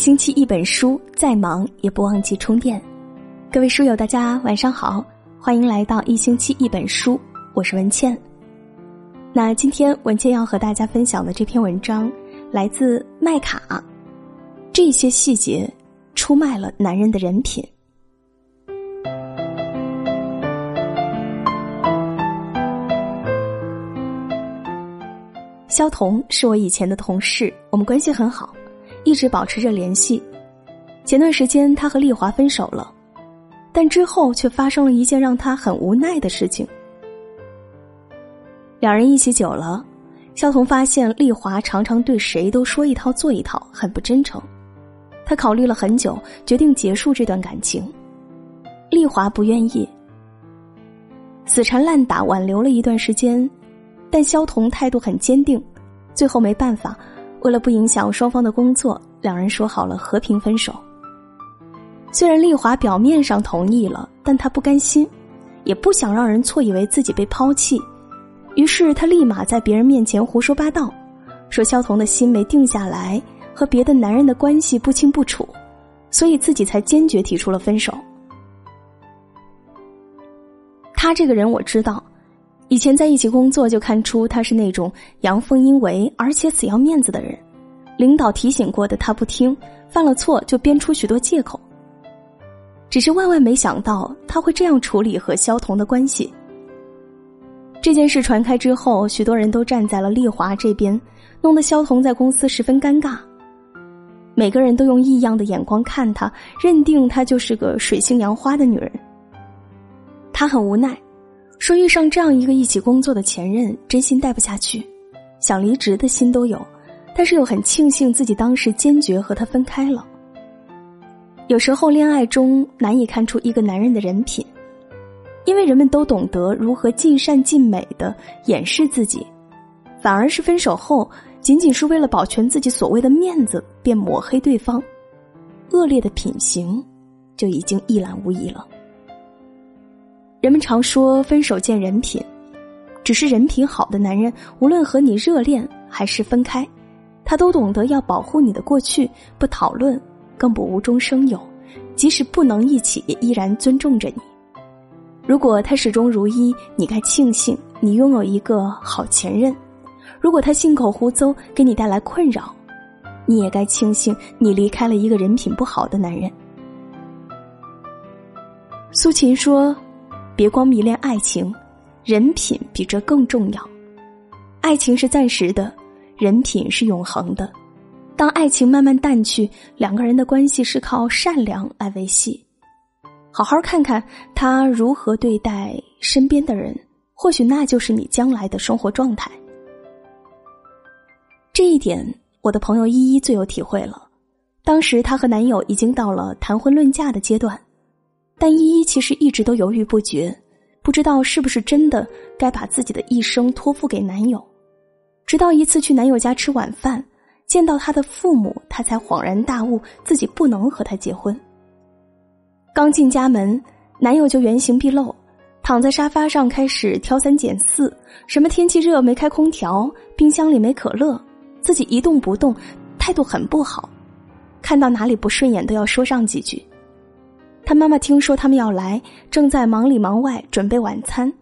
星期一本书，再忙也不忘记充电。各位书友，大家晚上好，欢迎来到一星期一本书，我是文倩。那今天文倩要和大家分享的这篇文章来自麦卡，这些细节出卖了男人的人品。肖彤是我以前的同事，我们关系很好，一直保持着联系。前段时间他和丽华分手了，但之后却发生了一件让他很无奈的事情。两人一起久了，肖彤发现丽华常常对谁都说一套做一套，很不真诚。他考虑了很久，决定结束这段感情。丽华不愿意，死缠烂打挽留了一段时间。但萧彤态度很坚定，最后没办法，为了不影响双方的工作，两人说好了和平分手。虽然丽华表面上同意了，但她不甘心，也不想让人错以为自己被抛弃，于是她立马在别人面前胡说八道，说萧彤的心没定下来，和别的男人的关系不清不楚，所以自己才坚决提出了分手。他这个人我知道。以前在一起工作，就看出他是那种阳奉阴违，而且死要面子的人。领导提醒过的他不听，犯了错就编出许多借口。只是万万没想到他会这样处理和萧彤的关系。这件事传开之后，许多人都站在了丽华这边，弄得萧彤在公司十分尴尬。每个人都用异样的眼光看他，认定她就是个水性杨花的女人。他很无奈。说遇上这样一个一起工作的前任，真心待不下去，想离职的心都有，但是又很庆幸自己当时坚决和他分开了。有时候恋爱中难以看出一个男人的人品，因为人们都懂得如何尽善尽美的掩饰自己，反而是分手后仅仅是为了保全自己所谓的面子便抹黑对方，恶劣的品行就已经一览无遗了。人们常说分手见人品，只是人品好的男人，无论和你热恋还是分开，他都懂得要保护你的过去，不讨论，更不无中生有，即使不能一起，也依然尊重着你。如果他始终如一，你该庆幸你拥有一个好前任；如果他信口胡诌，给你带来困扰，你也该庆幸你离开了一个人品不好的男人。苏秦说。别光迷恋爱情，人品比这更重要。爱情是暂时的，人品是永恒的。当爱情慢慢淡去，两个人的关系是靠善良来维系。好好看看他如何对待身边的人，或许那就是你将来的生活状态。这一点，我的朋友依依最有体会了。当时她和男友已经到了谈婚论嫁的阶段。但依依其实一直都犹豫不决，不知道是不是真的该把自己的一生托付给男友。直到一次去男友家吃晚饭，见到他的父母，她才恍然大悟，自己不能和他结婚。刚进家门，男友就原形毕露，躺在沙发上开始挑三拣四，什么天气热没开空调，冰箱里没可乐，自己一动不动，态度很不好，看到哪里不顺眼都要说上几句。他妈妈听说他们要来，正在忙里忙外准备晚餐。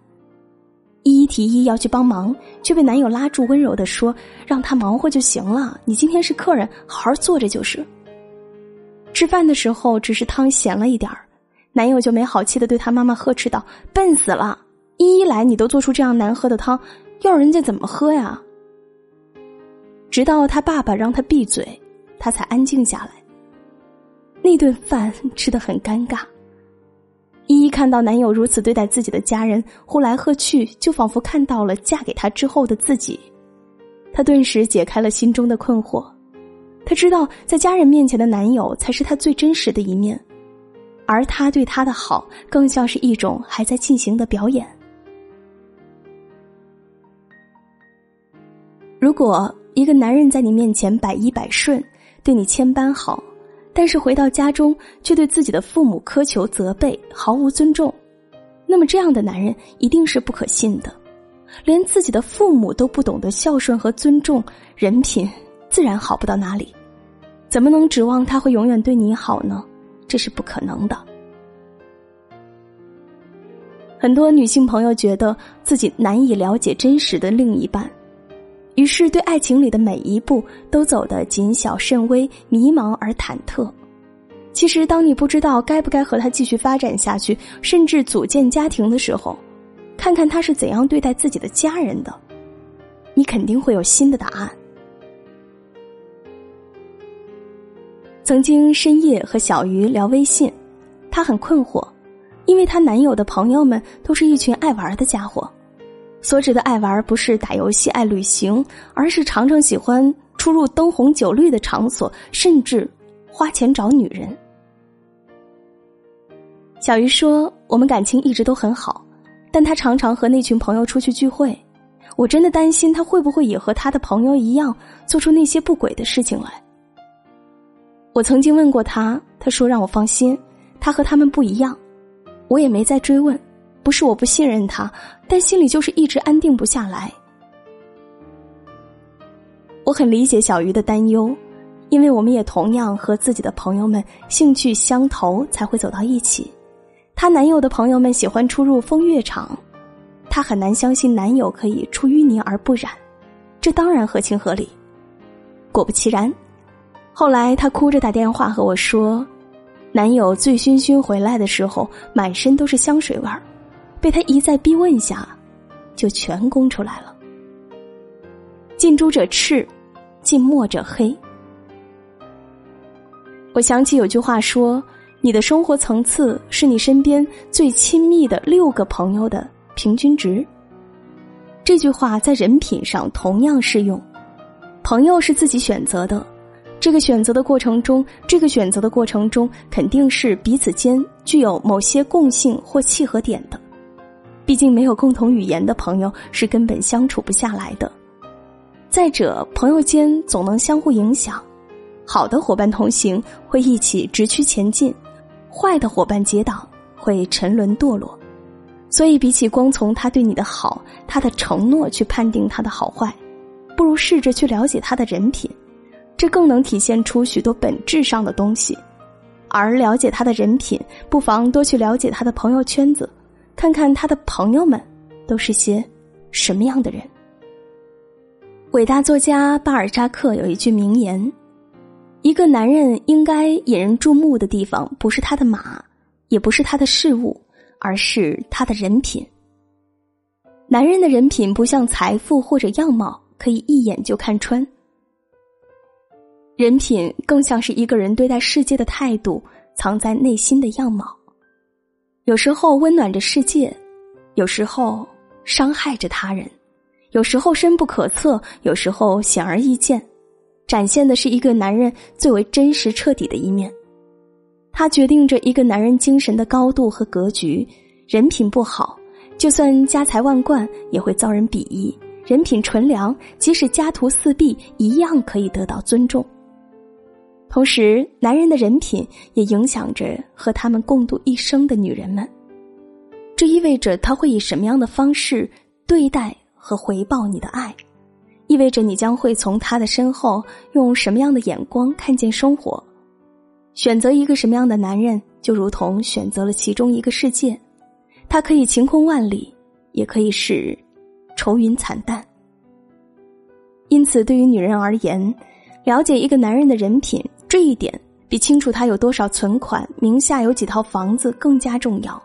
依依提议要去帮忙，却被男友拉住，温柔的说：“让他忙活就行了，你今天是客人，好好坐着就是。”吃饭的时候，只是汤咸了一点儿，男友就没好气的对他妈妈呵斥道：“笨死了！依依来你都做出这样难喝的汤，要人家怎么喝呀？”直到他爸爸让他闭嘴，他才安静下来。那顿饭吃得很尴尬。依依看到男友如此对待自己的家人，呼来喝去，就仿佛看到了嫁给他之后的自己。她顿时解开了心中的困惑。她知道，在家人面前的男友才是她最真实的一面，而他对她的好，更像是一种还在进行的表演。如果一个男人在你面前百依百顺，对你千般好。但是回到家中，却对自己的父母苛求责备，毫无尊重，那么这样的男人一定是不可信的。连自己的父母都不懂得孝顺和尊重，人品自然好不到哪里。怎么能指望他会永远对你好呢？这是不可能的。很多女性朋友觉得自己难以了解真实的另一半，于是对爱情里的每一步都走得谨小慎微、迷茫而忐忑。其实，当你不知道该不该和他继续发展下去，甚至组建家庭的时候，看看他是怎样对待自己的家人的，你肯定会有新的答案。曾经深夜和小鱼聊微信，她很困惑，因为她男友的朋友们都是一群爱玩的家伙。所指的爱玩，不是打游戏、爱旅行，而是常常喜欢出入灯红酒绿的场所，甚至花钱找女人。小鱼说：“我们感情一直都很好。”但他常常和那群朋友出去聚会，我真的担心他会不会也和他的朋友一样做出那些不轨的事情来。我曾经问过他，他说让我放心，他和他们不一样。我也没再追问，不是我不信任他，但心里就是一直安定不下来。我很理解小鱼的担忧，因为我们也同样和自己的朋友们兴趣相投，才会走到一起。她男友的朋友们喜欢出入风月场，她很难相信男友可以出淤泥而不染，这当然合情合理。果不其然，后来她哭着打电话和我说，男友醉醺醺回来的时候，满身都是香水味儿，被他一再逼问下，就全供出来了。近朱者赤，近墨者黑。我想起有句话说。你的生活层次是你身边最亲密的六个朋友的平均值。这句话在人品上同样适用。朋友是自己选择的，这个选择的过程中，这个选择的过程中肯定是彼此间具有某些共性或契合点的。毕竟没有共同语言的朋友是根本相处不下来的。再者，朋友间总能相互影响，好的伙伴同行会一起直趋前进。坏的伙伴结党会沉沦堕落，所以比起光从他对你的好、他的承诺去判定他的好坏，不如试着去了解他的人品，这更能体现出许多本质上的东西。而了解他的人品，不妨多去了解他的朋友圈子，看看他的朋友们都是些什么样的人。伟大作家巴尔扎克有一句名言。一个男人应该引人注目的地方，不是他的马，也不是他的事物，而是他的人品。男人的人品不像财富或者样貌，可以一眼就看穿。人品更像是一个人对待世界的态度，藏在内心的样貌。有时候温暖着世界，有时候伤害着他人，有时候深不可测，有时候显而易见。展现的是一个男人最为真实、彻底的一面，他决定着一个男人精神的高度和格局。人品不好，就算家财万贯也会遭人鄙夷；人品纯良，即使家徒四壁，一样可以得到尊重。同时，男人的人品也影响着和他们共度一生的女人们。这意味着他会以什么样的方式对待和回报你的爱。意味着你将会从他的身后用什么样的眼光看见生活？选择一个什么样的男人，就如同选择了其中一个世界。他可以晴空万里，也可以是愁云惨淡。因此，对于女人而言，了解一个男人的人品，这一点比清楚他有多少存款、名下有几套房子更加重要。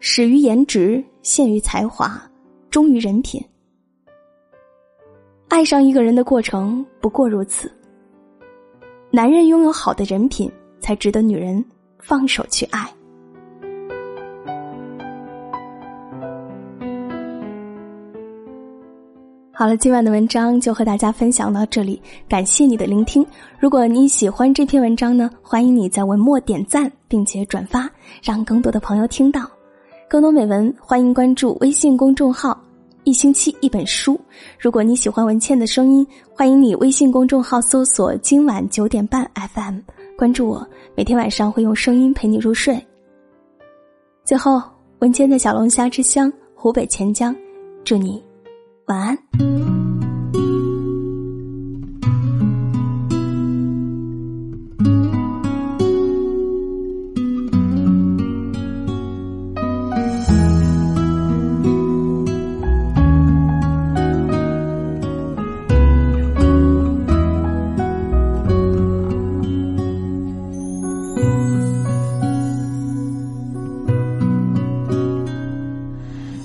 始于颜值，陷于才华，忠于人品。爱上一个人的过程不过如此。男人拥有好的人品，才值得女人放手去爱。好了，今晚的文章就和大家分享到这里，感谢你的聆听。如果你喜欢这篇文章呢，欢迎你在文末点赞并且转发，让更多的朋友听到。更多美文，欢迎关注微信公众号。一星期一本书。如果你喜欢文倩的声音，欢迎你微信公众号搜索“今晚九点半 FM”，关注我，每天晚上会用声音陪你入睡。最后，文倩的小龙虾之乡湖北潜江，祝你晚安。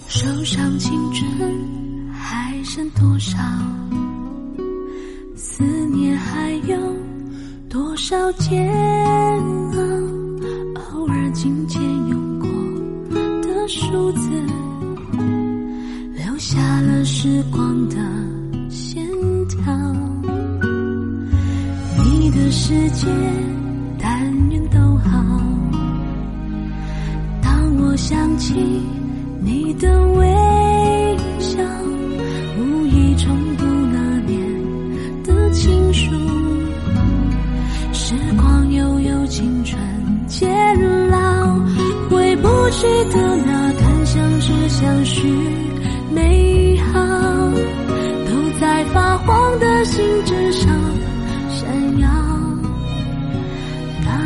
手上清晨还剩多少？思念还有多少煎熬？偶尔紧牵用过的数字，留下了时光的线条。你的世界，但愿都好。当我想起你的微。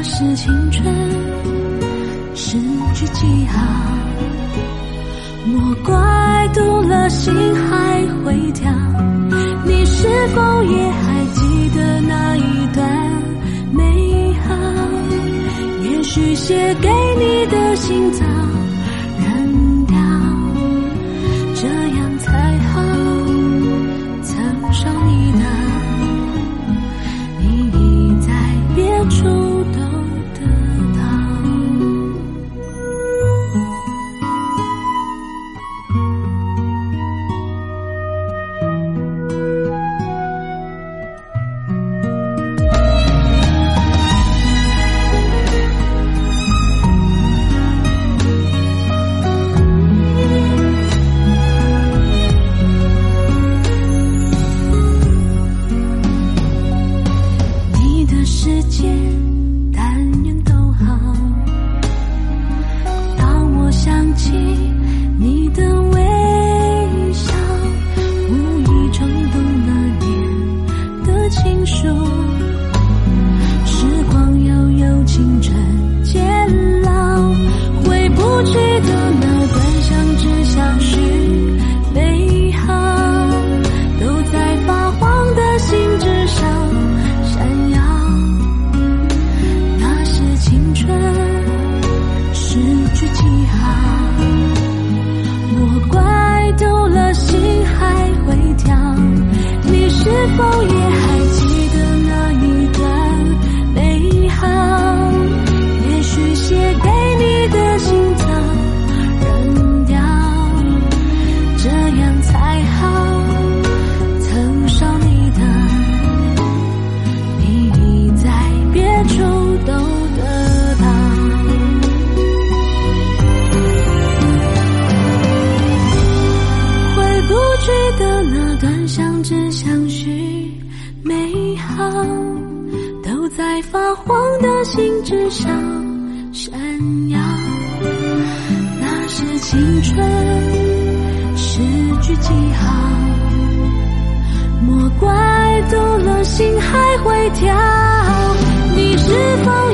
是青春失去记号我怪动了心还会跳。你是否也还记得那一段美好？也许写给你的信早在发黄的信纸上闪耀。那是青春诗句记号。莫怪读了心还会跳。你是否